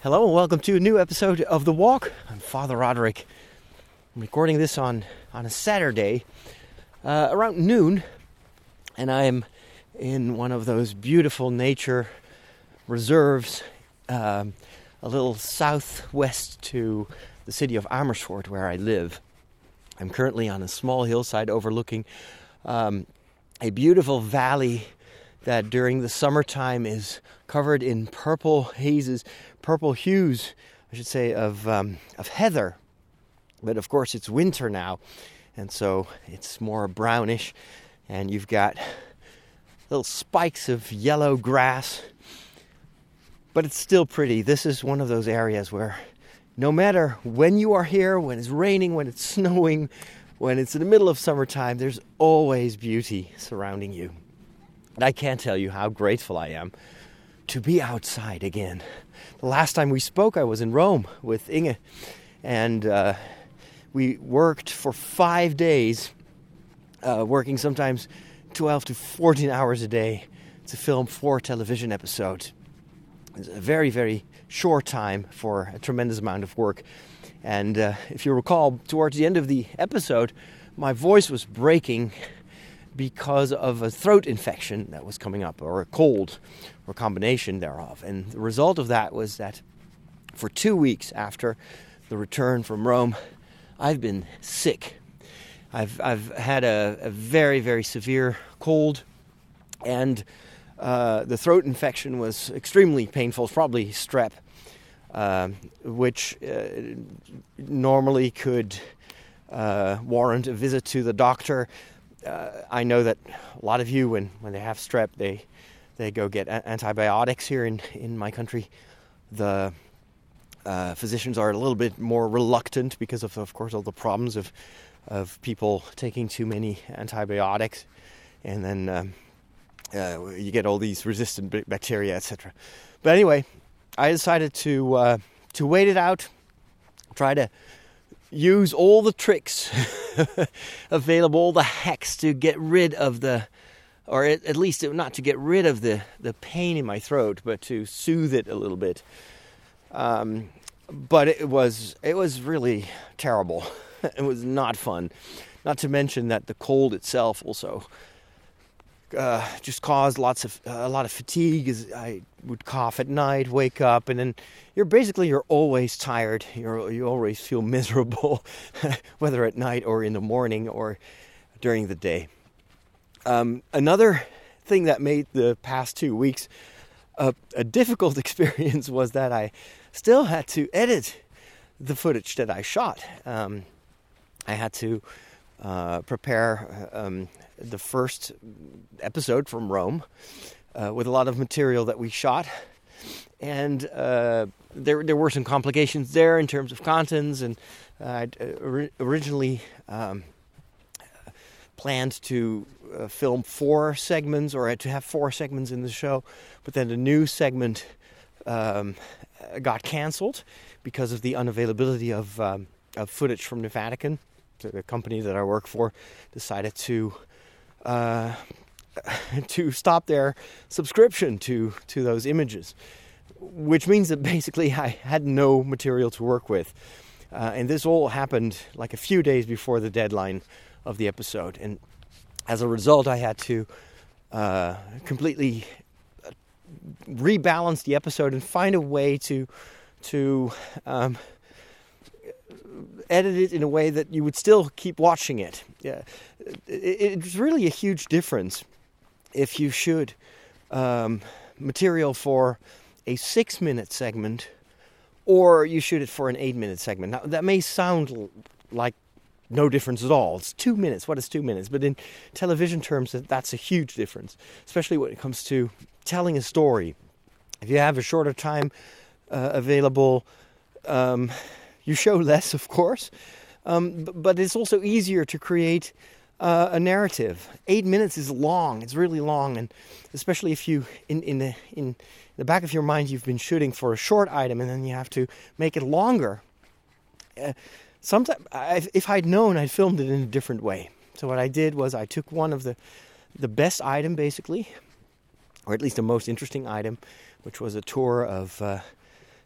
Hello and welcome to a new episode of The Walk. I'm Father Roderick. I'm recording this on, on a Saturday uh, around noon, and I am in one of those beautiful nature reserves um, a little southwest to the city of Amersfoort, where I live. I'm currently on a small hillside overlooking um, a beautiful valley that during the summertime is covered in purple hazes, purple hues, I should say, of, um, of heather. But of course, it's winter now, and so it's more brownish, and you've got little spikes of yellow grass. But it's still pretty. This is one of those areas where no matter when you are here, when it's raining, when it's snowing, when it's in the middle of summertime, there's always beauty surrounding you. And I can't tell you how grateful I am to be outside again. The last time we spoke, I was in Rome with Inge, and uh, we worked for five days, uh, working sometimes 12 to 14 hours a day to film four television episodes. It's a very, very short time for a tremendous amount of work. And uh, if you recall, towards the end of the episode, my voice was breaking because of a throat infection that was coming up, or a cold, or a combination thereof. And the result of that was that for two weeks after the return from Rome, I've been sick. I've, I've had a, a very, very severe cold, and uh, the throat infection was extremely painful, probably strep, uh, which uh, normally could uh, warrant a visit to the doctor uh, I know that a lot of you, when, when they have strep, they they go get antibiotics here in, in my country. The uh, physicians are a little bit more reluctant because of, of course, all the problems of of people taking too many antibiotics, and then um, uh, you get all these resistant bacteria, etc. But anyway, I decided to uh, to wait it out, try to use all the tricks available, all the hacks to get rid of the, or at least not to get rid of the, the pain in my throat, but to soothe it a little bit. Um, but it was it was really terrible. it was not fun. Not to mention that the cold itself also uh, just caused lots of uh, a lot of fatigue. I would cough at night, wake up, and then you're basically you're always tired. You're you always feel miserable, whether at night or in the morning or during the day. Um, another thing that made the past two weeks a, a difficult experience was that I still had to edit the footage that I shot. Um, I had to uh, prepare um, the first episode from Rome uh, with a lot of material that we shot. And uh, there, there were some complications there in terms of contents. And I uh, originally um, planned to uh, film four segments or to have four segments in the show. But then the new segment um, got canceled because of the unavailability of, um, of footage from the Vatican. The company that I work for decided to uh, to stop their subscription to to those images, which means that basically I had no material to work with, uh, and this all happened like a few days before the deadline of the episode, and as a result, I had to uh, completely uh, rebalance the episode and find a way to to um, edit it in a way that you would still keep watching it. Yeah, it's really a huge difference if you shoot um, material for a six minute segment or you shoot it for an eight minute segment. Now, that may sound like no difference at all. It's two minutes. What is two minutes? But in television terms, that's a huge difference, especially when it comes to telling a story. If you have a shorter time uh, available, um, you show less, of course, um, but it's also easier to create uh, a narrative. Eight minutes is long. It's really long, and especially if you in in the in the back of your mind you've been shooting for a short item, and then you have to make it longer. Uh, sometimes, if I'd known, I'd filmed it in a different way. So what I did was I took one of the the best item, basically, or at least the most interesting item, which was a tour of uh,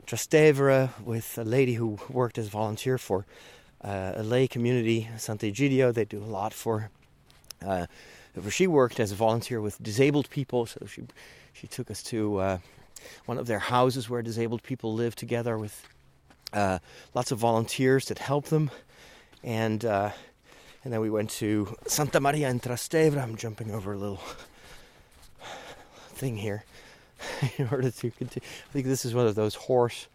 Trastevere with a lady who worked as a volunteer for uh, a lay community, Sant'Egidio. They do a lot for. Uh, she worked as a volunteer with disabled people, so she she took us to uh, one of their houses where disabled people live together with uh, lots of volunteers that help them, and uh, and then we went to Santa Maria in Trastevere. I'm jumping over a little thing here in order to continue. I think this is one of those horse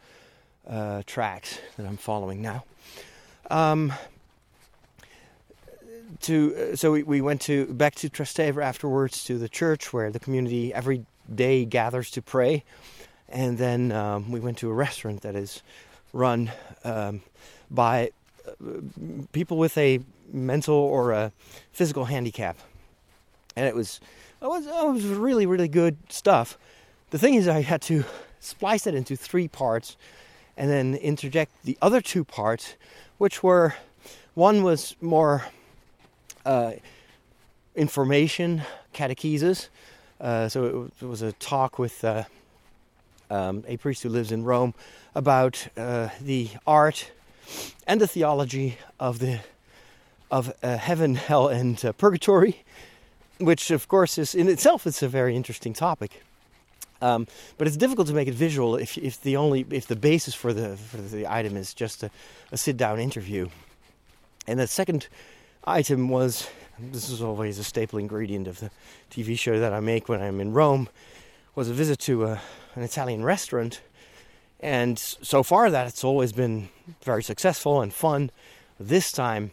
uh, tracks that I'm following now. Um, to uh, so we, we went to back to Trastevere afterwards to the church where the community every day gathers to pray, and then um, we went to a restaurant that is run um, by uh, people with a mental or a physical handicap, and it was it was it was really really good stuff. The thing is, I had to splice it into three parts, and then interject the other two parts, which were one was more uh, information catechesis. Uh, so it, was a talk with uh, um, a priest who lives in Rome about uh, the art and the theology of the of uh, heaven, hell, and uh, purgatory, which of course is in itself it's a very interesting topic. Um, but it's difficult to make it visual if, if the only if the basis for the for the item is just a, a sit down interview. And the second item was this is always a staple ingredient of the TV show that I make when I'm in Rome was a visit to a, an Italian restaurant. And so far that it's always been very successful and fun. This time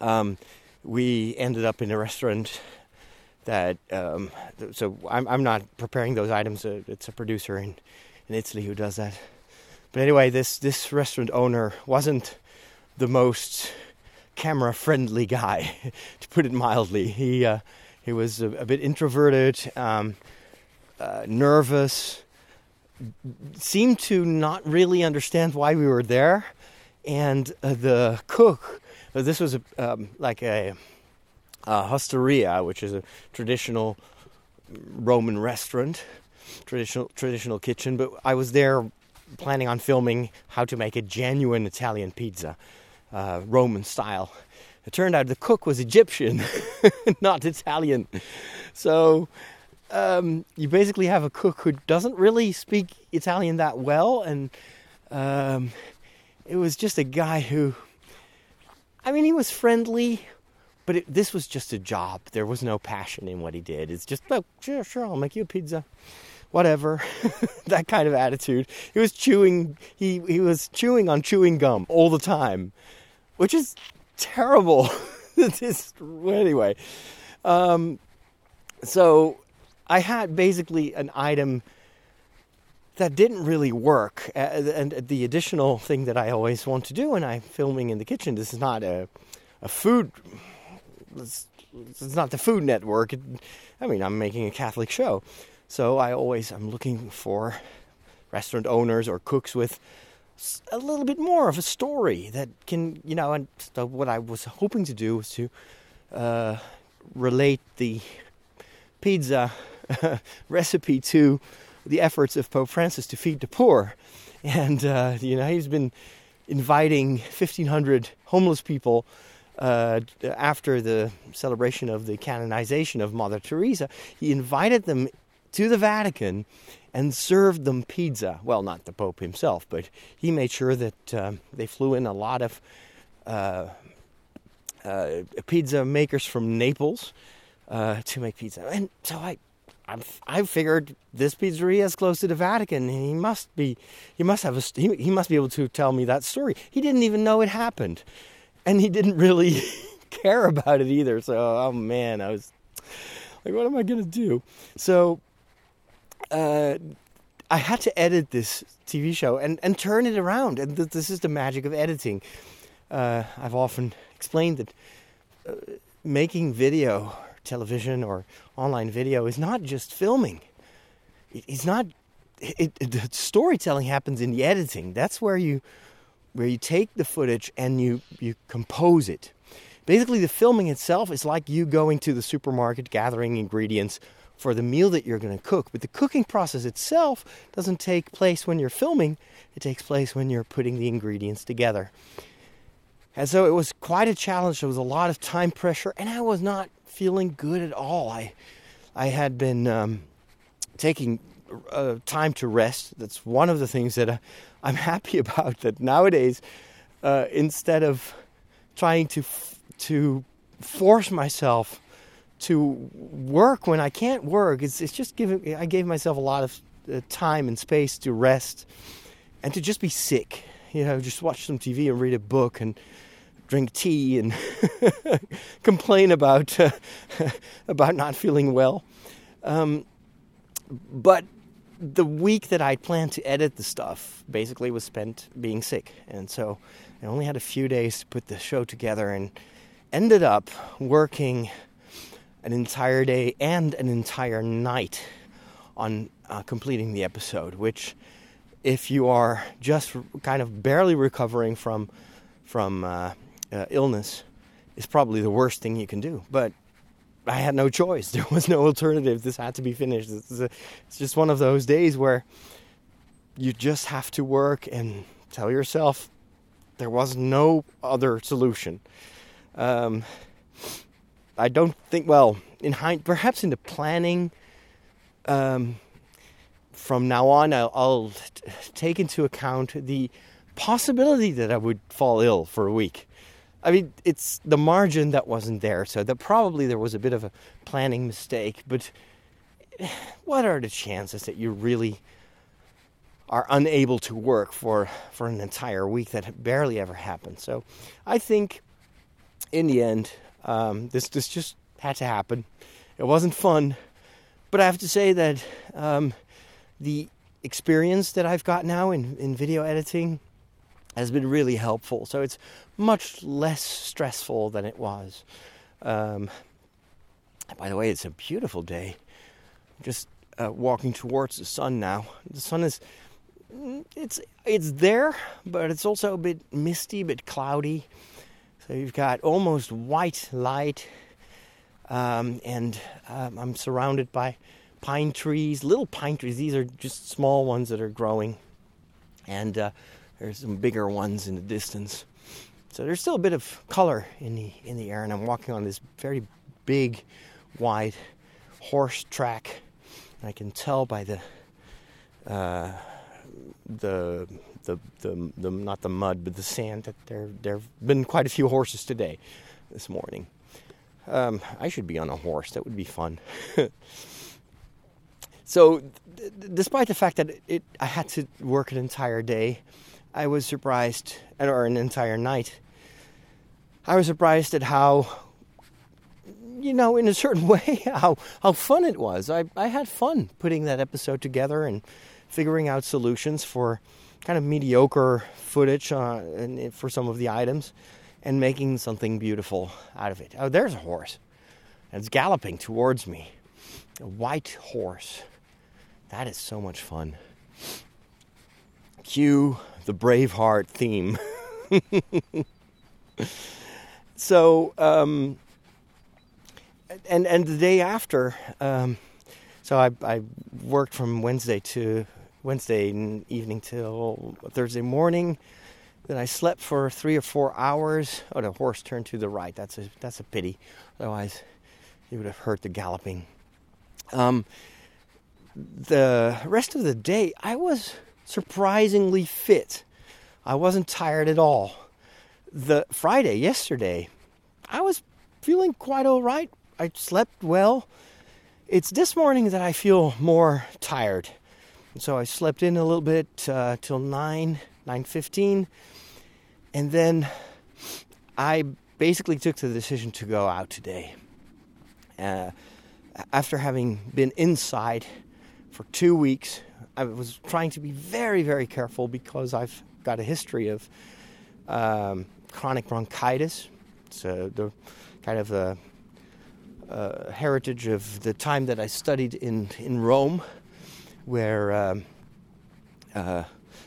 um, we ended up in a restaurant that um, so I'm, I'm not preparing those items. Uh, it's a producer in, in Italy who does that. But anyway, this this restaurant owner wasn't the most camera friendly guy, to put it mildly. He uh, he was a, a bit introverted, um, uh, nervous, seemed to not really understand why we were there, and uh, the cook. Uh, this was a, um, like a, a hosteria, which is a traditional Roman restaurant, traditional traditional kitchen. But I was there planning on filming how to make a genuine Italian pizza uh, Roman style. It turned out the cook was Egyptian, not Italian. So um, you basically have a cook who doesn't really speak Italian that well, and um, it was just a guy who, I mean, he was friendly, but it, this was just a job. There was no passion in what he did. It's just, oh, sure, sure, I'll make you a pizza whatever that kind of attitude he was chewing he he was chewing on chewing gum all the time which is terrible. this, anyway, um, so I had basically an item that didn't really work. And the additional thing that I always want to do when I'm filming in the kitchen, this is not a, a food, it's, it's not the Food Network. It, I mean, I'm making a Catholic show. So I always, I'm looking for restaurant owners or cooks with a little bit more of a story that can, you know, and so what I was hoping to do was to uh, relate the pizza recipe to the efforts of Pope Francis to feed the poor. And, uh, you know, he's been inviting 1,500 homeless people uh, after the celebration of the canonization of Mother Teresa. He invited them to the Vatican and served them pizza. Well, not the Pope himself, but he made sure that um, they flew in a lot of uh, uh, pizza makers from Naples uh, to make pizza. And so I, I, I figured this pizzeria is close to the Vatican, he must be, he must have a, he, he must be able to tell me that story. He didn't even know it happened, and he didn't really care about it either. So, oh man, I was like, what am I gonna do? So uh, I had to edit this TV show and, and turn it around. And th- this is the magic of editing. Uh, I've often explained that uh, making video, television, or online video is not just filming. It, it's not. It, it, the storytelling happens in the editing. That's where you where you take the footage and you you compose it. Basically, the filming itself is like you going to the supermarket, gathering ingredients, for the meal that you're going to cook. But the cooking process itself doesn't take place when you're filming, it takes place when you're putting the ingredients together. And so it was quite a challenge. There was a lot of time pressure, and I was not feeling good at all. I, I had been um, taking uh, time to rest. That's one of the things that I, I'm happy about. That nowadays, uh, instead of trying to f- to force myself to work when I can't work, it's it's just giving. I gave myself a lot of uh, time and space to rest and to just be sick. You know, just watch some TV and read a book and drink tea and complain about uh, about not feeling well. Um, but the week that I planned to edit the stuff basically was spent being sick, and so I only had a few days to put the show together, and ended up working an entire day and an entire night on uh, completing the episode. Which, if you are just kind of barely recovering from from uh, uh, illness, is probably the worst thing you can do. But I had no choice. There was no alternative. This had to be finished. It's, a, it's just one of those days where you just have to work and tell yourself there was no other solution. Um, I don't think, well, in hind, perhaps in the planning, um, from now on, I'll, I'll t- take into account the possibility that I would fall ill for a week. I mean, it's the margin that wasn't there, so that probably there was a bit of a planning mistake. But what are the chances that you really are unable to work for for an entire week? That barely ever happens. So, I think in the end, um, this this just had to happen. It wasn't fun, but I have to say that um, the experience that I've got now in, in video editing has been really helpful. So it's much less stressful than it was. Um, by the way, it's a beautiful day. just uh, walking towards the sun now. The sun is it's it's there, but it's also a bit misty, a bit cloudy. So you've got almost white light, um, and um, I'm surrounded by pine trees, little pine trees. These are just small ones that are growing, and uh, there's some bigger ones in the distance. So there's still a bit of color in the in the air, and I'm walking on this very big, wide horse track. And I can tell by the uh, the, the the the not the mud, but the sand that there there've been quite a few horses today, this morning. Um, I should be on a horse. That would be fun. so, d- despite the fact that it, I had to work an entire day, I was surprised, or an entire night. I was surprised at how, you know, in a certain way, how how fun it was. I I had fun putting that episode together and figuring out solutions for kind of mediocre footage uh, and for some of the items, and making something beautiful out of it. Oh, there's a horse, it's galloping towards me. A white horse. That is so much fun. Cue the Braveheart theme. so, um, and and the day after, um, so I, I worked from Wednesday to Wednesday evening till Thursday morning. Then I slept for three or four hours. Oh, the horse turned to the right. That's a that's a pity. Otherwise, you would have heard the galloping. Um, the rest of the day, I was surprisingly fit. I wasn't tired at all. The Friday, yesterday, I was feeling quite all right. I slept well. It's this morning that I feel more tired. So I slept in a little bit uh, till 9, 9.15. And then I basically took the decision to go out today. Uh, after having been inside for two weeks, I was trying to be very, very careful because I've got a history of um, chronic bronchitis. It's uh, the kind of the uh, heritage of the time that I studied in, in Rome, where um, uh,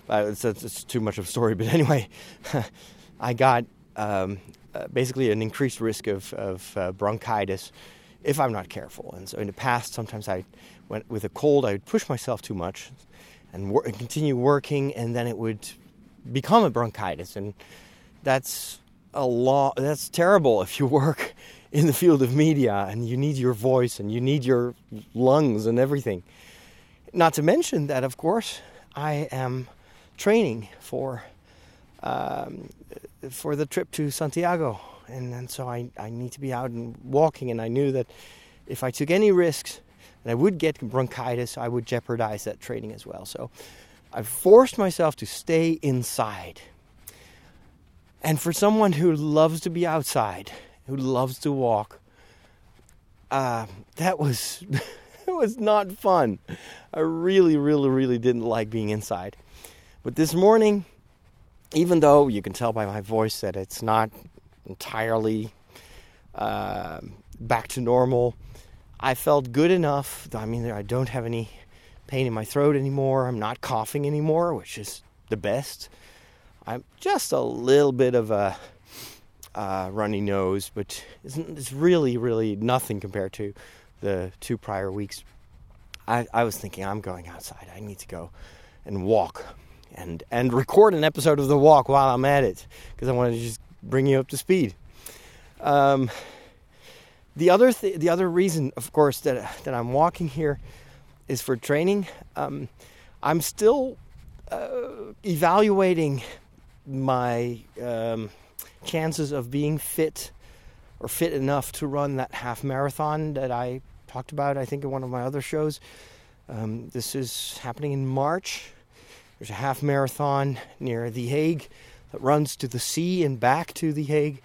it's, it's, too much of a story, but anyway, I got um, uh, basically an increased risk of, of uh, bronchitis if I'm not careful. And so in the past, sometimes I went with a cold, I would push myself too much and, wor- and continue working, and then it would become a bronchitis, and that's a lot. That's terrible if you work in the field of media and you need your voice and you need your lungs and everything. Not to mention that, of course, I am training for um, for the trip to Santiago, and, and so I, I need to be out and walking. And I knew that if I took any risks, and I would get bronchitis, I would jeopardize that training as well. So I forced myself to stay inside. And for someone who loves to be outside, who loves to walk, uh, that was it was not fun. I really, really, really didn't like being inside. But this morning, even though you can tell by my voice that it's not entirely uh, back to normal, I felt good enough. I mean, I don't have any pain in my throat anymore. I'm not coughing anymore, which is the best. I'm just a little bit of a uh, runny nose, but it's, really, really nothing compared to the two prior weeks. I, I was thinking, I'm going outside. I need to go and walk and and record an episode of the walk while I'm at it because I wanted to just bring you up to speed. Um, the other th- the other reason, of course, that that I'm walking here is for training. Um, I'm still uh, evaluating my um, chances of being fit or fit enough to run that half marathon that I talked about. I think in one of my other shows. Um, this is happening in March. There's a half marathon near The Hague that runs to the sea and back to The Hague.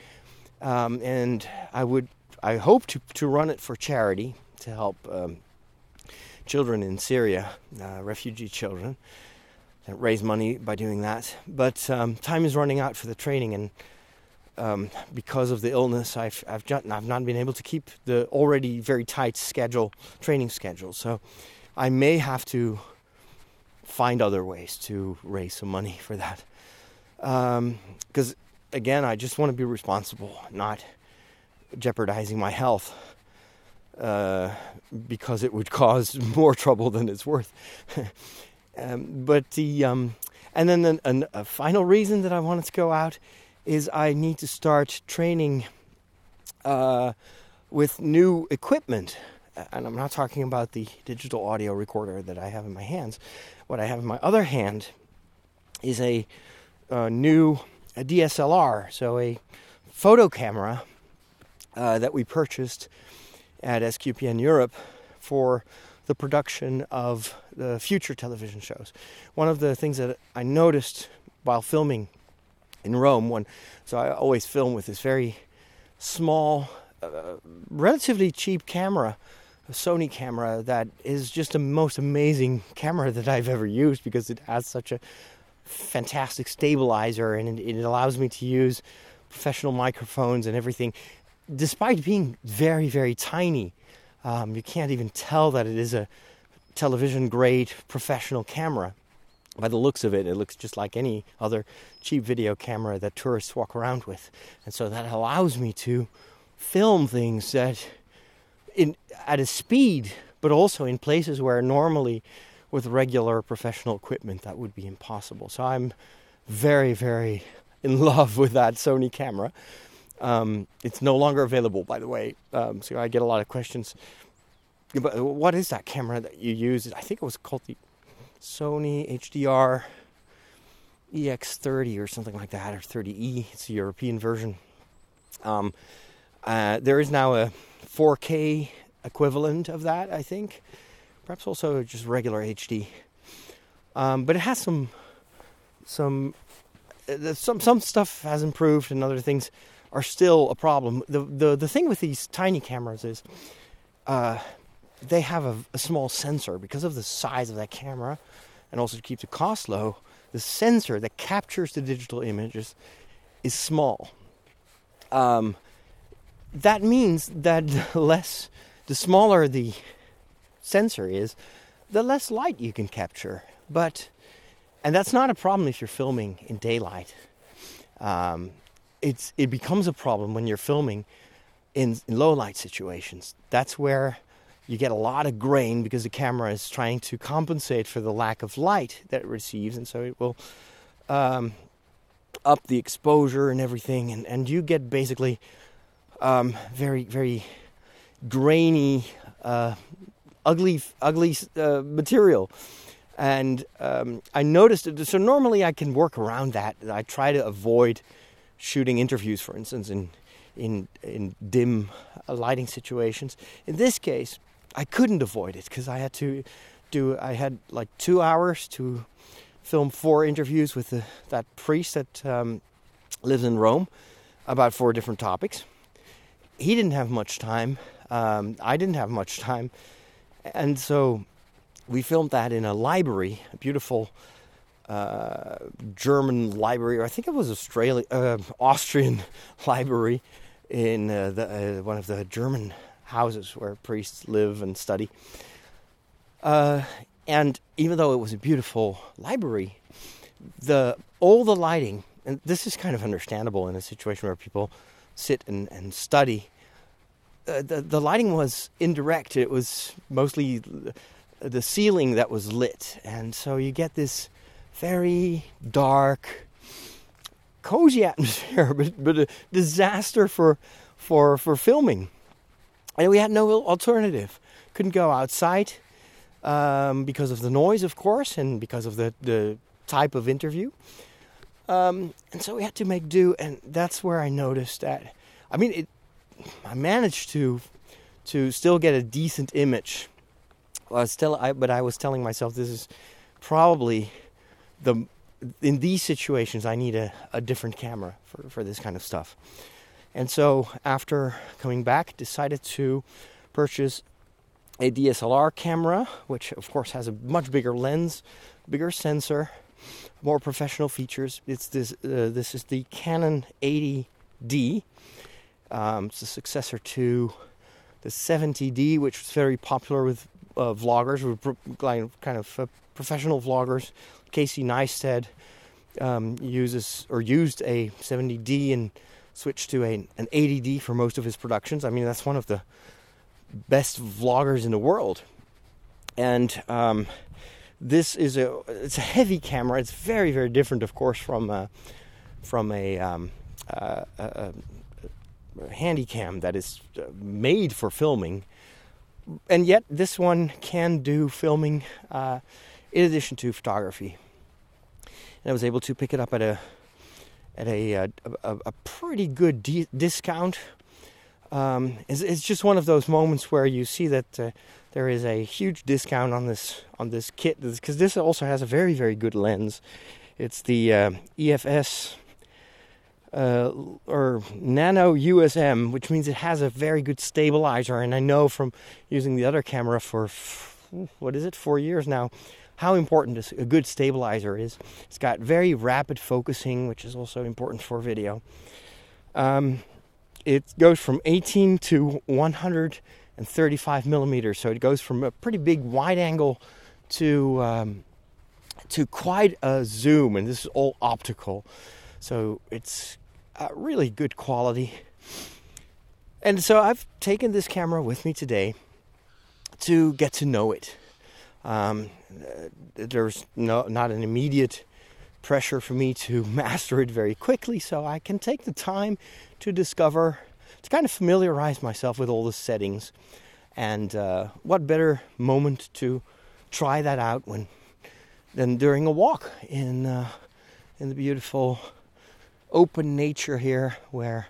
Um, and I would, I hope to, to run it for charity to help um, children in Syria, uh, refugee children, and raise money by doing that. But um, time is running out for the training, and um, because of the illness, I've I've, I've not been able to keep the already very tight schedule, training schedule. So I may have to find other ways to raise some money for that. Because um, again, I just want to be responsible, not jeopardizing my health uh, because it would cause more trouble than it's worth. um, but the um, and then the, an, a final reason that I wanted to go out is I need to start training uh, with new equipment. And I'm not talking about the digital audio recorder that I have in my hands. What I have in my other hand is a, a new a DSLR, so a photo camera uh, that we purchased at SQPN Europe for the production of the future television shows. One of the things that I noticed while filming in Rome, when so I always film with this very small, uh, relatively cheap camera a Sony camera that is just the most amazing camera that I've ever used because it has such a fantastic stabilizer and it, it allows me to use professional microphones and everything. Despite being very, very tiny, um, you can't even tell that it is a television grade professional camera. By the looks of it, it looks just like any other cheap video camera that tourists walk around with. And so that allows me to film things that in at a speed, but also in places where normally with regular professional equipment that would be impossible. So I'm very, very in love with that Sony camera. Um, it's no longer available, by the way. Um, so I get a lot of questions. But what is that camera that you use? I think it was called the Sony HDR EX30 or something like that, or 30E. It's a European version. Um, uh, there is now a 4K equivalent of that, I think. Perhaps also just regular HD. Um, but it has some some uh, some some stuff has improved and other things are still a problem. The the the thing with these tiny cameras is uh, they have a, a, small sensor because of the size of that camera, and also to keep the cost low. The sensor that captures the digital images is small. Um, that means that the less, the smaller the sensor is, the less light you can capture. But, and that's not a problem if you're filming in daylight. Um, it's it becomes a problem when you're filming in, in low light situations. That's where you get a lot of grain because the camera is trying to compensate for the lack of light that it receives, and so it will um, up the exposure and everything, and, and you get basically um, very, very grainy, uh, ugly, ugly uh, material. And um, I noticed. So normally I can work around that. I try to avoid shooting interviews, for instance, in in in dim lighting situations. In this case, I couldn't avoid it because I had to do. I had like two hours to film four interviews with the, that priest that um, lives in Rome about four different topics. He didn't have much time. Um, I didn't have much time, and so we filmed that in a library, a beautiful uh, German library, or I think it was Australian, uh, Austrian library in uh, the, uh, one of the German houses where priests live and study. And even though it was a beautiful library, the all the lighting, and this is kind of understandable in a situation where people sit and, and study. Uh, the the lighting was indirect. It was mostly the ceiling that was lit, and so you get this very dark, cozy atmosphere, but but a disaster for for for filming. And we had no alternative. Couldn't go outside um, because of the noise, of course, and because of the the type of interview. Um, and so we had to make do, and that's where I noticed that. I mean, it, I managed to to still get a decent image. I was still, I, but I was telling myself this is probably the in these situations I need a, a different camera for, for this kind of stuff. And so after coming back, decided to purchase a DSLR camera, which of course has a much bigger lens, bigger sensor, more professional features. It's this. Uh, this is the Canon 80D. Um, it's a successor to the 70D, which was very popular with uh, vloggers, kind of uh, professional vloggers. Casey Neistat um, uses or used a 70D and switched to a, an 80D for most of his productions. I mean, that's one of the best vloggers in the world. And um, this is a it's a heavy camera. It's very very different, of course, from a, from a, um, uh, a, a handy cam that is uh, made for filming. And yet, this one can do filming uh, in addition to photography. And I was able to pick it up at a at a uh, a, a pretty good de- discount. Um, it's, it's, just one of those moments where you see that uh, there is a huge discount on this on this kit because this also has a very very good lens. It's the uh, EFS uh, or Nano USM, which means it has a very good stabilizer. And I know from using the other camera for what is it four years now how important a good stabilizer is. It's got very rapid focusing, which is also important for video. Um, it goes from 18 to 135 millimeters, so it goes from a pretty big wide angle to um, to quite a zoom, and this is all optical, so it's really good quality. And so I've taken this camera with me today to get to know it. Um, there's no, not an immediate pressure for me to master it very quickly, so I can take the time to discover, to kind of familiarize myself with all the settings. And uh, what better moment to try that out when than during a walk in uh, in the beautiful open nature here, where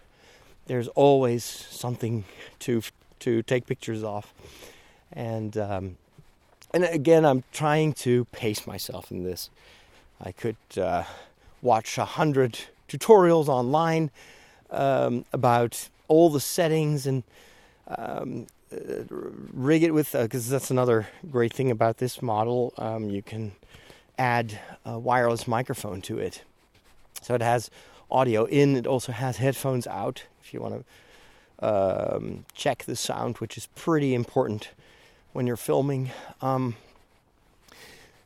there's always something to to take pictures of. And um, and again, I'm trying to pace myself in this. I could uh, watch a hundred tutorials online um, about all the settings and um, uh, rig it with because uh, that's another great thing about this model. Um, you can add a wireless microphone to it, so it has audio in. It also has headphones out if you want to um, check the sound, which is pretty important when you're filming. Um,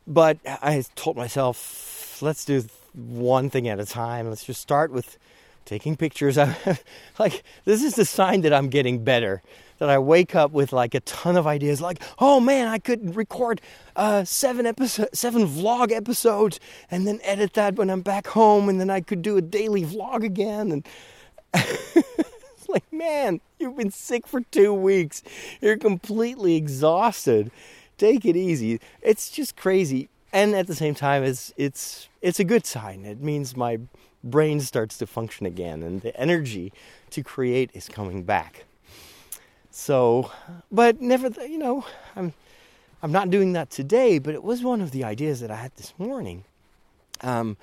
but I told myself, let's do one thing at a time. Let's just start with taking pictures. like this is the sign that I'm getting better. That I wake up with like a ton of ideas. Like, oh man, I could record uh, seven episode, seven vlog episodes, and then edit that when I'm back home, and then I could do a daily vlog again. And it's like, man, you've been sick for two weeks. You're completely exhausted. Take it easy. It's just crazy, and at the same time, it's it's it's a good sign. It means my brain starts to function again and the energy to create is coming back. So, but never, you know, I'm, I'm not doing that today, but it was one of the ideas that I had this morning. Um,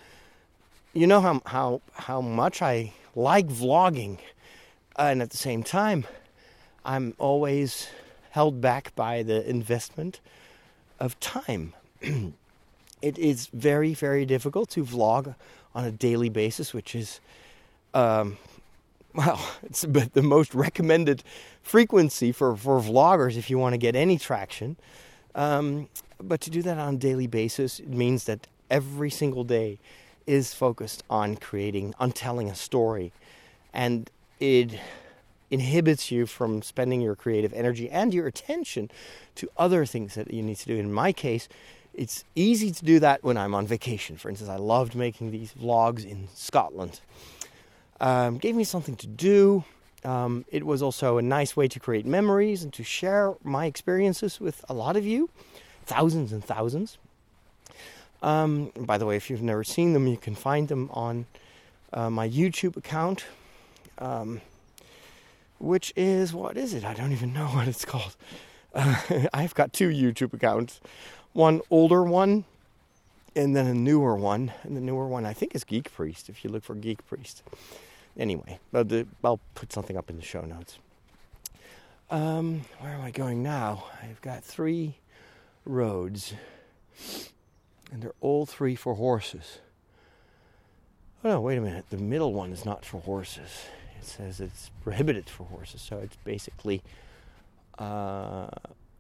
you know how, how, how much I like vlogging, and at the same time, I'm always held back by the investment of time. it is very, very difficult to vlog on a daily basis, which is, um, well, it's the most recommended frequency for, for vloggers if you want to get any traction. Um, but to do that on a daily basis, it means that every single day is focused on creating, on telling a story. And it inhibits you from spending your creative energy and your attention to other things that you need to do. In my case, it's easy to do that when I'm on vacation. For instance, I loved making these vlogs in Scotland. Um, gave me something to do. Um, it was also a nice way to create memories and to share my experiences with a lot of you, thousands and thousands. Um, by the way, if you've never seen them, you can find them on uh, my YouTube account, um, which is what is it? I don't even know what it's called. Uh, I've got two YouTube accounts one older one and then a newer one. And the newer one, I think, is Geek Priest, if you look for Geek Priest. Anyway, I'll put something up in the show notes. Um, where am I going now? I've got three roads, and they're all three for horses. Oh no, wait a minute. The middle one is not for horses. It says it's prohibited for horses, so it's basically. Uh,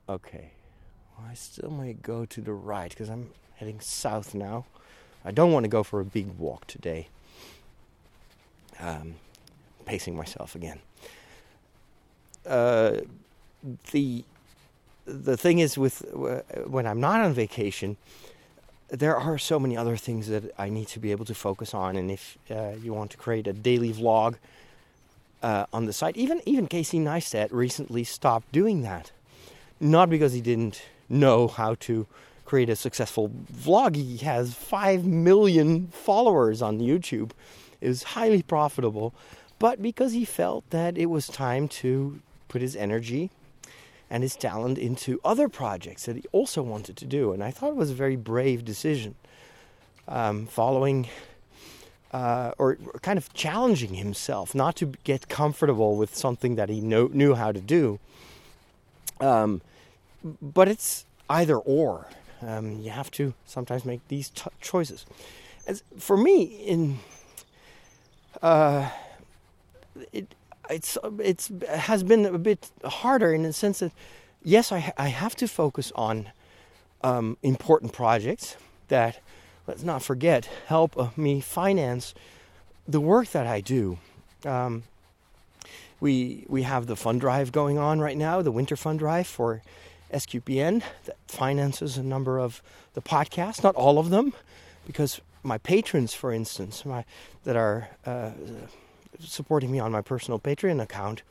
okay, I still might go to the right because I'm heading south now. I don't want to go for a big walk today. Um, pacing myself again. Uh, the the thing is with when I'm not on vacation, there are so many other things that I need to be able to focus on. And if uh, you want to create a daily vlog uh, on the site, even even Casey Neistat recently stopped doing that, not because he didn't know how to create a successful vlog. He has 5 million followers on YouTube. It was highly profitable, but because he felt that it was time to put his energy and his talent into other projects that he also wanted to do. And I thought it was a very brave decision. Um, following uh, or kind of challenging himself not to get comfortable with something that he know, knew how to do. Um, but it's either or. Um, you have to sometimes make these t- choices. As for me, in uh, it it's it's has been a bit harder in the sense that yes, I I have to focus on um, important projects that let's not forget help uh, me finance the work that I do. Um, we we have the fund drive going on right now, the winter fund drive for SQPN that finances a number of the podcasts, not all of them, because my patrons, for instance, my, that are uh, supporting me on my personal Patreon account,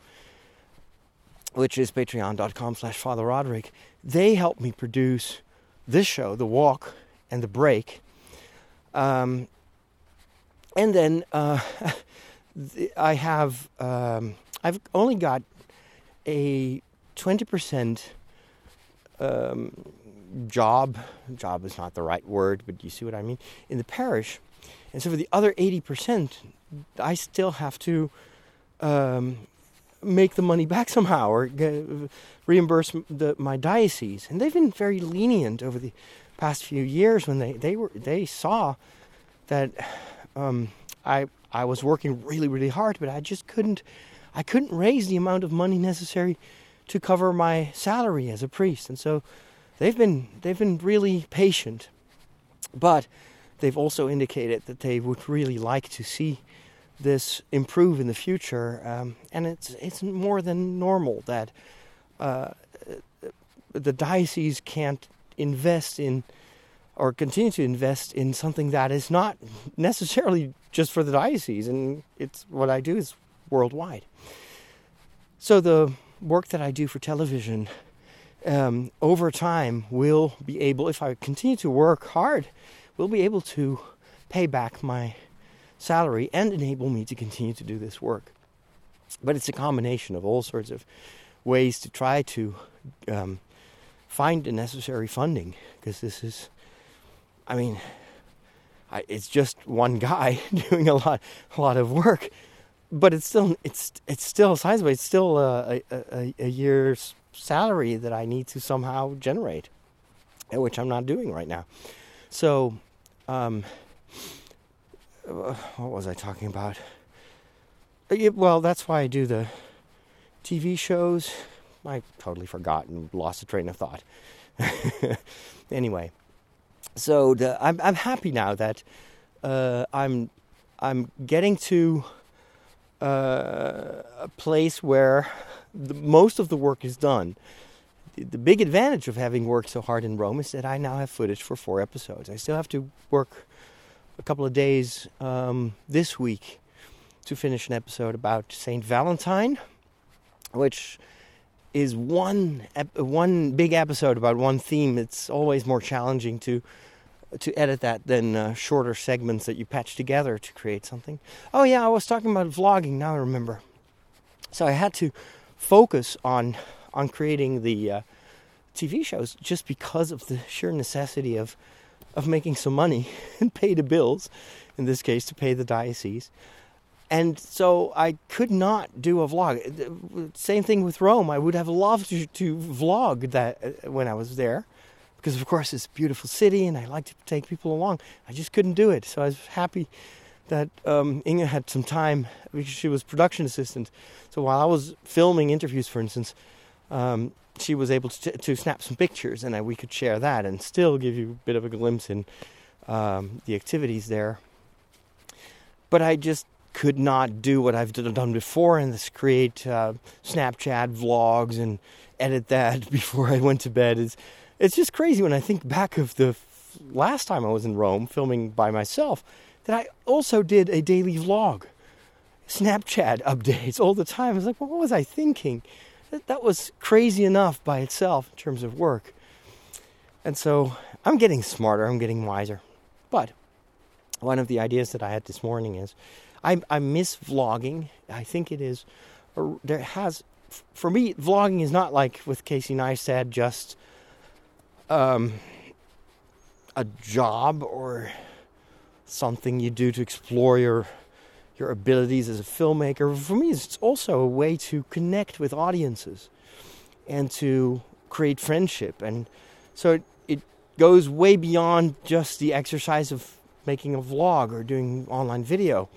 which is patreon.com slash Father Roderick, they help me produce this show, The Walk and The Break. Um, and then uh, I have, um, I've only got a 20% um, job, job is not the right word, but you see what I mean, in the parish. And so for the other 80%, I still have to um, make the money back somehow or get, reimburse the, my diocese. And they've been very lenient over the past few years when they, they, were, they saw that um, I, I was working really, really hard, but I just couldn't, I couldn't raise the amount of money necessary to cover my salary as a priest. And so they've been they've been really patient. But they've also indicated that they would really like to see this improve in the future, um, and it's it's more than normal that uh, the diocese can't invest in or continue to invest in something that is not necessarily just for the diocese, and it's what I do is worldwide. So the work that I do for television um, over time will be able, if I continue to work hard, will be able to pay back my salary and enable me to continue to do this work. But it's a combination of all sorts of ways to try to um, find the necessary funding because this is, I mean, I, it's just one guy doing a lot, a lot of work, but it's still, it's, it's still sizable. It's still a, a, a year's salary that I need to somehow generate, which I'm not doing right now. So, um, what was I talking about? Uh, well, that's why I do the TV shows. I totally forgot and lost the train of thought. anyway, so the, I'm I'm happy now that uh, I'm I'm getting to uh, a place where the, most of the work is done. The, the big advantage of having worked so hard in Rome is that I now have footage for four episodes. I still have to work a couple of days um, this week to finish an episode about Saint Valentine, which is one one big episode about one theme. It's always more challenging to to edit that than uh, shorter segments that you patch together to create something. Oh yeah, I was talking about vlogging. Now I remember. So I had to focus on on creating the uh, TV shows just because of the sheer necessity of of making some money and pay the bills, in this case, to pay the diocese. And so I could not do a vlog. Same thing with Rome. I would have loved to, to vlog that uh, when I was there, because of course it's a beautiful city and I like to take people along. I just couldn't do it. So I was happy that um, Inge had some time because she was production assistant. So while I was filming interviews, for instance, um, she was able to, to snap some pictures and we could share that and still give you a bit of a glimpse in um, the activities there. But I just could not do what I've done before and this create uh, Snapchat vlogs and edit that before I went to bed. It's, it's just crazy when I think back of the last time I was in Rome filming by myself that I also did a daily vlog. Snapchat updates all the time. I was like, well, what was I thinking? that was crazy enough by itself in terms of work. And so I'm getting smarter, I'm getting wiser. But one of the ideas that I had this morning is I, I miss vlogging. I think it is, there has, for me, vlogging is not like with Casey Neistat just um, a job or something you do to explore your your abilities as a filmmaker. For me, it's also a way to connect with audiences and to create friendship. And so it, it goes way beyond just the exercise of making a vlog or doing online video.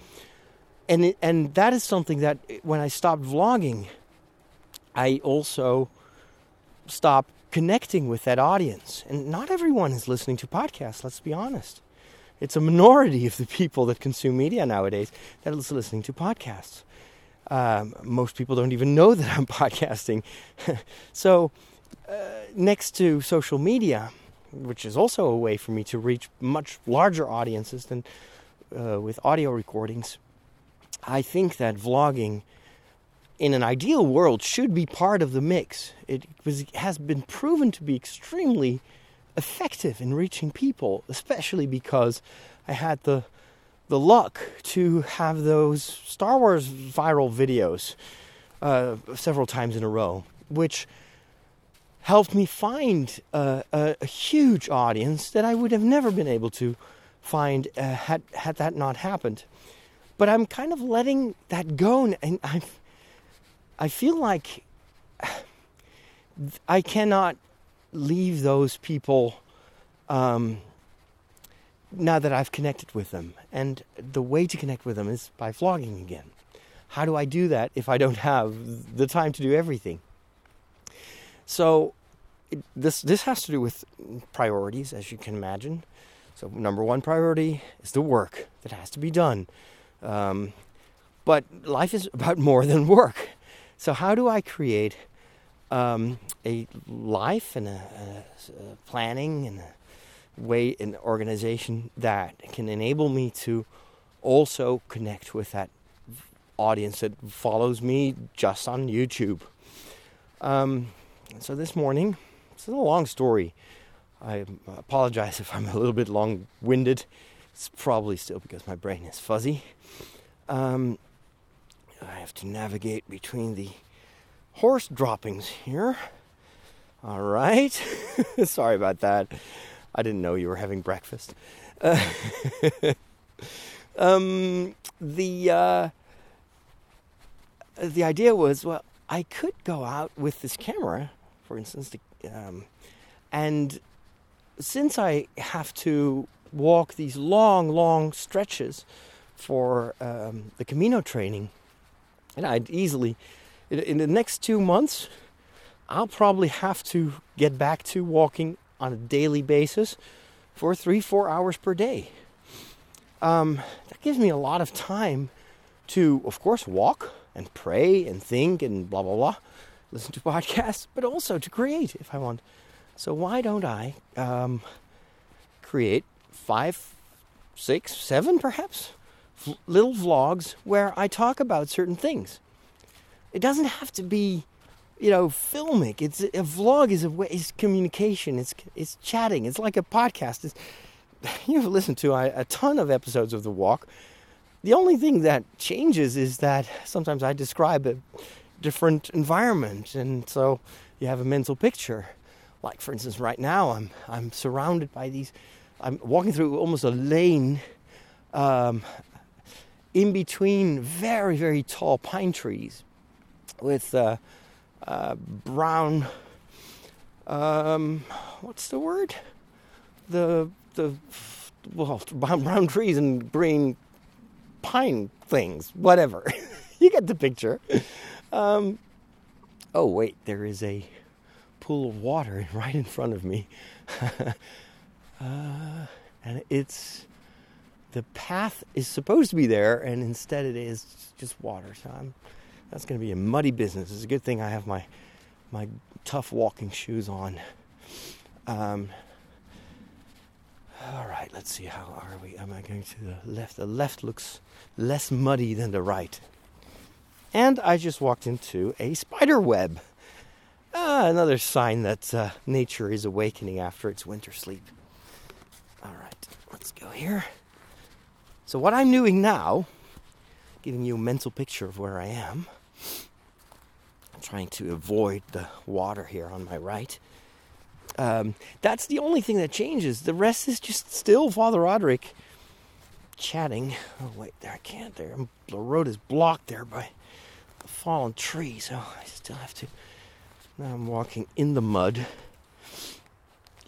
And it, and that is something that when I stopped vlogging, I also stopped connecting with that audience. And not everyone is listening to podcasts, let's be honest. It's a minority of the people that consume media nowadays that is listening to podcasts. Um, most people don't even know that I'm podcasting. so, uh, next to social media, which is also a way for me to reach much larger audiences than uh, with audio recordings, I think that vlogging in an ideal world should be part of the mix. It was, has been proven to be extremely effective in reaching people, especially because I had the the luck to have those Star Wars viral videos uh, several times in a row, which helped me find a, a, a, huge audience that I would have never been able to find uh, had had that not happened. But I'm kind of letting that go, and I I feel like I cannot leave those people um, now that I've connected with them. And the way to connect with them is by vlogging again. How do I do that if I don't have the time to do everything? So it, this this has to do with priorities, as you can imagine. So number one priority is the work that has to be done. Um, but life is about more than work. So, how do I create um, a life and a, a, a planning and a way and organization that can enable me to also connect with that audience that follows me just on YouTube? Um, so, this morning, it's a long story. I apologize if I'm a little bit long winded. It's probably still because my brain is fuzzy. Um, I have to navigate between the horse droppings here. All right. Sorry about that. I didn't know you were having breakfast. Uh, um, the uh, the idea was well, I could go out with this camera, for instance, to, um, and since I have to walk these long, long stretches for um, the Camino training, and I'd easily, in, the next two months, I'll probably have to get back to walking on a daily basis for three, four hours per day. Um, that gives me a lot of time to, of course, walk and pray and think and blah, blah, blah, listen to podcasts, but also to create if I want. So why don't I um, create five, six, seven perhaps little vlogs where I talk about certain things? It doesn't have to be, you know, filmic. It's a vlog is a way, is communication. It's it's chatting. It's like a podcast. It's, you've listened to a, a ton of episodes of the walk. The only thing that changes is that sometimes I describe a different environment, and so you have a mental picture like for instance right now i'm i'm surrounded by these i'm walking through almost a lane um, in between very very tall pine trees with uh, uh, brown um, what's the word the the well brown trees and green pine things whatever you get the picture um, oh wait there is a pool of water right in front of me. uh, and it's the path is supposed to be there, and instead it is just water. So I'm, that's going to be a muddy business. It's a good thing I have my my tough walking shoes on. Um, all right, let's see. How are we? Am I going to the left? The left looks less muddy than the right. And I just walked into a spider web. Ah, another sign that uh, nature is awakening after its winter sleep. All right, let's go here. So, what I'm doing now, giving you a mental picture of where I am, I'm trying to avoid the water here on my right. Um, that's the only thing that changes. The rest is just still Father Roderick chatting. Oh, wait, there I can't. There, the road is blocked there by a fallen tree, so I still have to now I'm walking in the mud.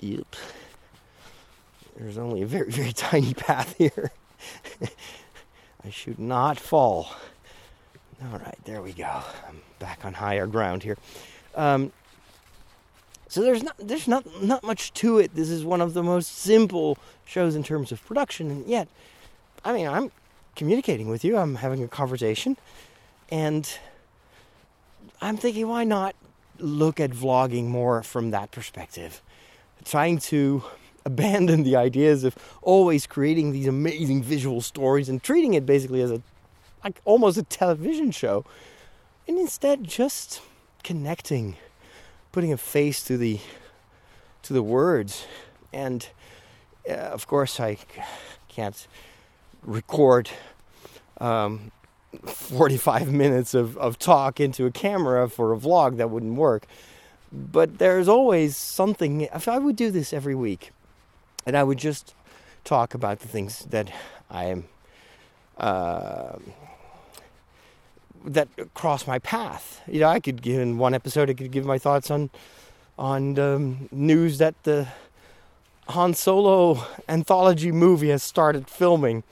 Yep. There's only a very, very tiny path here. I should not fall. All right, there we go. I'm back on higher ground here. Um, so there's not there's not not much to it. This is one of the most simple shows in terms of production, and yet, I mean, I'm communicating with you. I'm having a conversation, and I'm thinking, why not look at vlogging more from that perspective. Trying to abandon the ideas of always creating these amazing visual stories and treating it basically as a like almost a television show and instead just connecting putting a face to the to the words and uh, of course I can't record um, 45 minutes of, of talk into a camera for a vlog, that wouldn't work. But there's always something. If I would do this every week, and I would just talk about the things that I am. Uh, that cross my path. You know, I could give in one episode. I could give my thoughts on on um, news that the Han Solo anthology movie has started filming,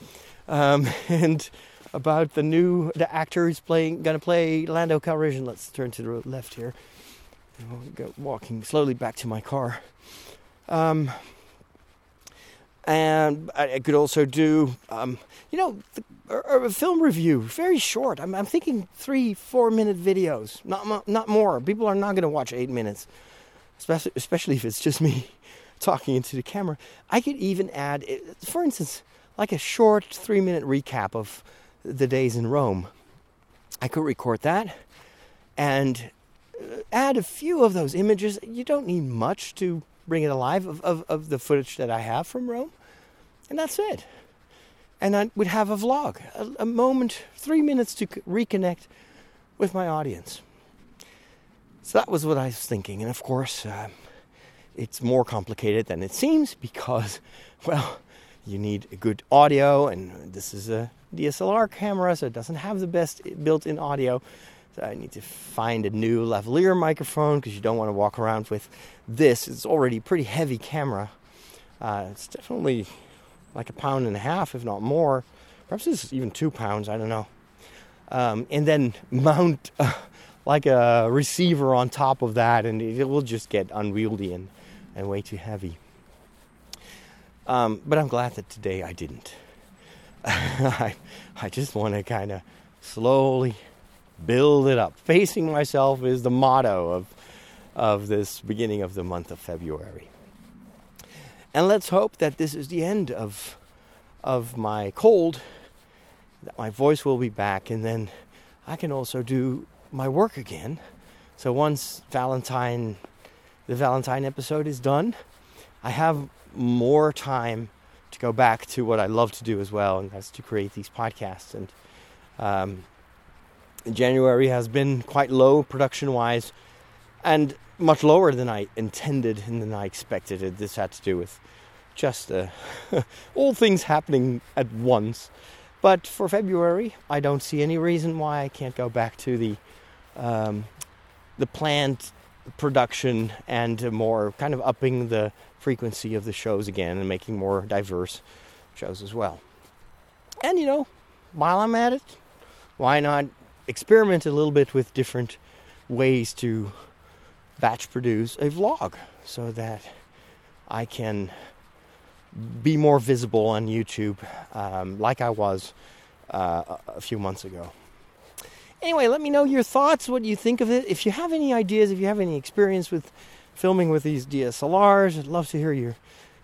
um, and about the new the actor who's playing to play Lando Calrissian. Let's turn to the left here. Go walking slowly back to my car. Um, and I could also do, um, you know, the a film review, very short. I'm, I'm thinking three, four minute videos, not not more. People are not going to watch eight minutes, especially especially if it's just me talking into the camera. I could even add, eh, for instance, like a short three minute recap of the days in Rome. I could record that and uh, add a few of those images. You don't need much to bring it alive of, of, of the footage that I have from Rome, and that's it and I would have a vlog, a, a moment, three minutes to reconnect with my audience. So that was what I was thinking, and of course, uh, it's more complicated than it seems because, well, you need a good audio, and this is a DSLR camera, so it doesn't have the best built-in audio. So I need to find a new lavalier microphone because you don't want to walk around with this. It's already a pretty heavy camera. Uh, it's definitely like a pound and a half, if not more. Perhaps it's even two pounds, I don't know. Um, and then mount uh, like a receiver on top of that, and it will just get unwieldy and, and way too heavy. Um, but I'm glad that today I didn't. I, I just want to kind of slowly build it up. Facing myself is the motto of, of this beginning of the month of February. And let's hope that this is the end of of my cold, that my voice will be back, and then I can also do my work again. So once Valentine, the Valentine episode is done, I have more time to go back to what I love to do as well, and that's to create these podcasts. And um, January has been quite low production wise, and much lower than I intended and than I expected. This had to do with just uh, all things happening at once. But for February, I don't see any reason why I can't go back to the um, the planned production and more kind of upping the frequency of the shows again and making more diverse shows as well. And you know, while I'm at it, why not experiment a little bit with different ways to batch produce a vlog so that I can be more visible on YouTube um, like I was uh, a few months ago. Anyway, let me know your thoughts, what you think of it. If you have any ideas, if you have any experience with filming with these DSLRs, I'd love to hear your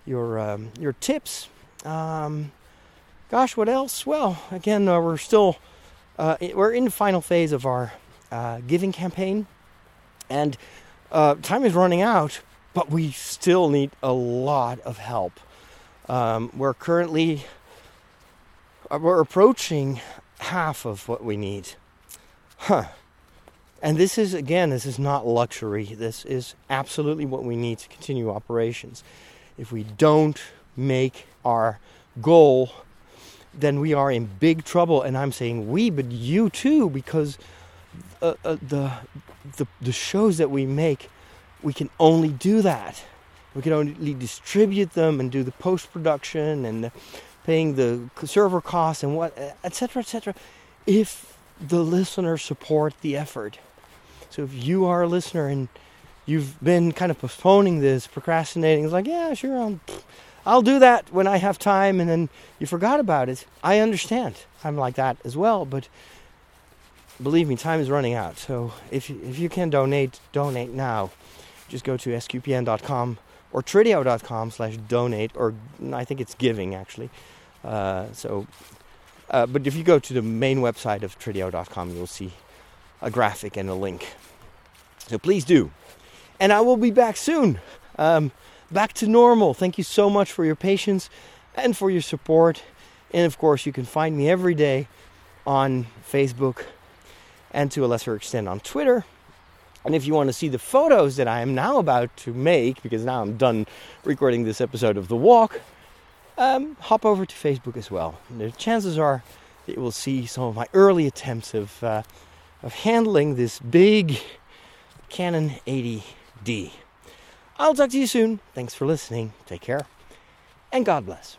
your um, your tips. Um, gosh, what else? Well, again, uh, we're still uh, we're in the final phase of our uh, giving campaign, and uh, time is running out, but we still need a lot of help. Um, we're currently uh, we're approaching half of what we need. Huh. And this is again, this is not luxury. This is absolutely what we need to continue operations. If we don't make our goal, then we are in big trouble. And I'm saying we, but you too, because uh, uh, the the, the shows that we make, we can only do that. We can only distribute them and do the post production and paying the server costs and what, etc., etc. If the listeners support the effort. So if you are a listener and you've been kind of postponing this, procrastinating, it's like, yeah, sure, I'll, I'll do that when I have time, and then you forgot about it. I understand. I'm like that as well, but believe me, time is running out. So if you, if you can donate, donate now. Just go to sqpn.com or trideo.com slash donate, or I think it's giving actually. Uh, so, uh, but if you go to the main website of trideo.com, you'll see a graphic and a link. So please do. And I will be back soon. Um, back to normal. Thank you so much for your patience and for your support. And of course, you can find me every day on Facebook and to a lesser extent on Twitter. And if you want to see the photos that I am now about to make, because now I'm done recording this episode of The Walk, um, hop over to Facebook as well. the chances are that you will see some of my early attempts of, uh, of handling this big Canon 80D. I'll talk to you soon. Thanks for listening. Take care. And God bless.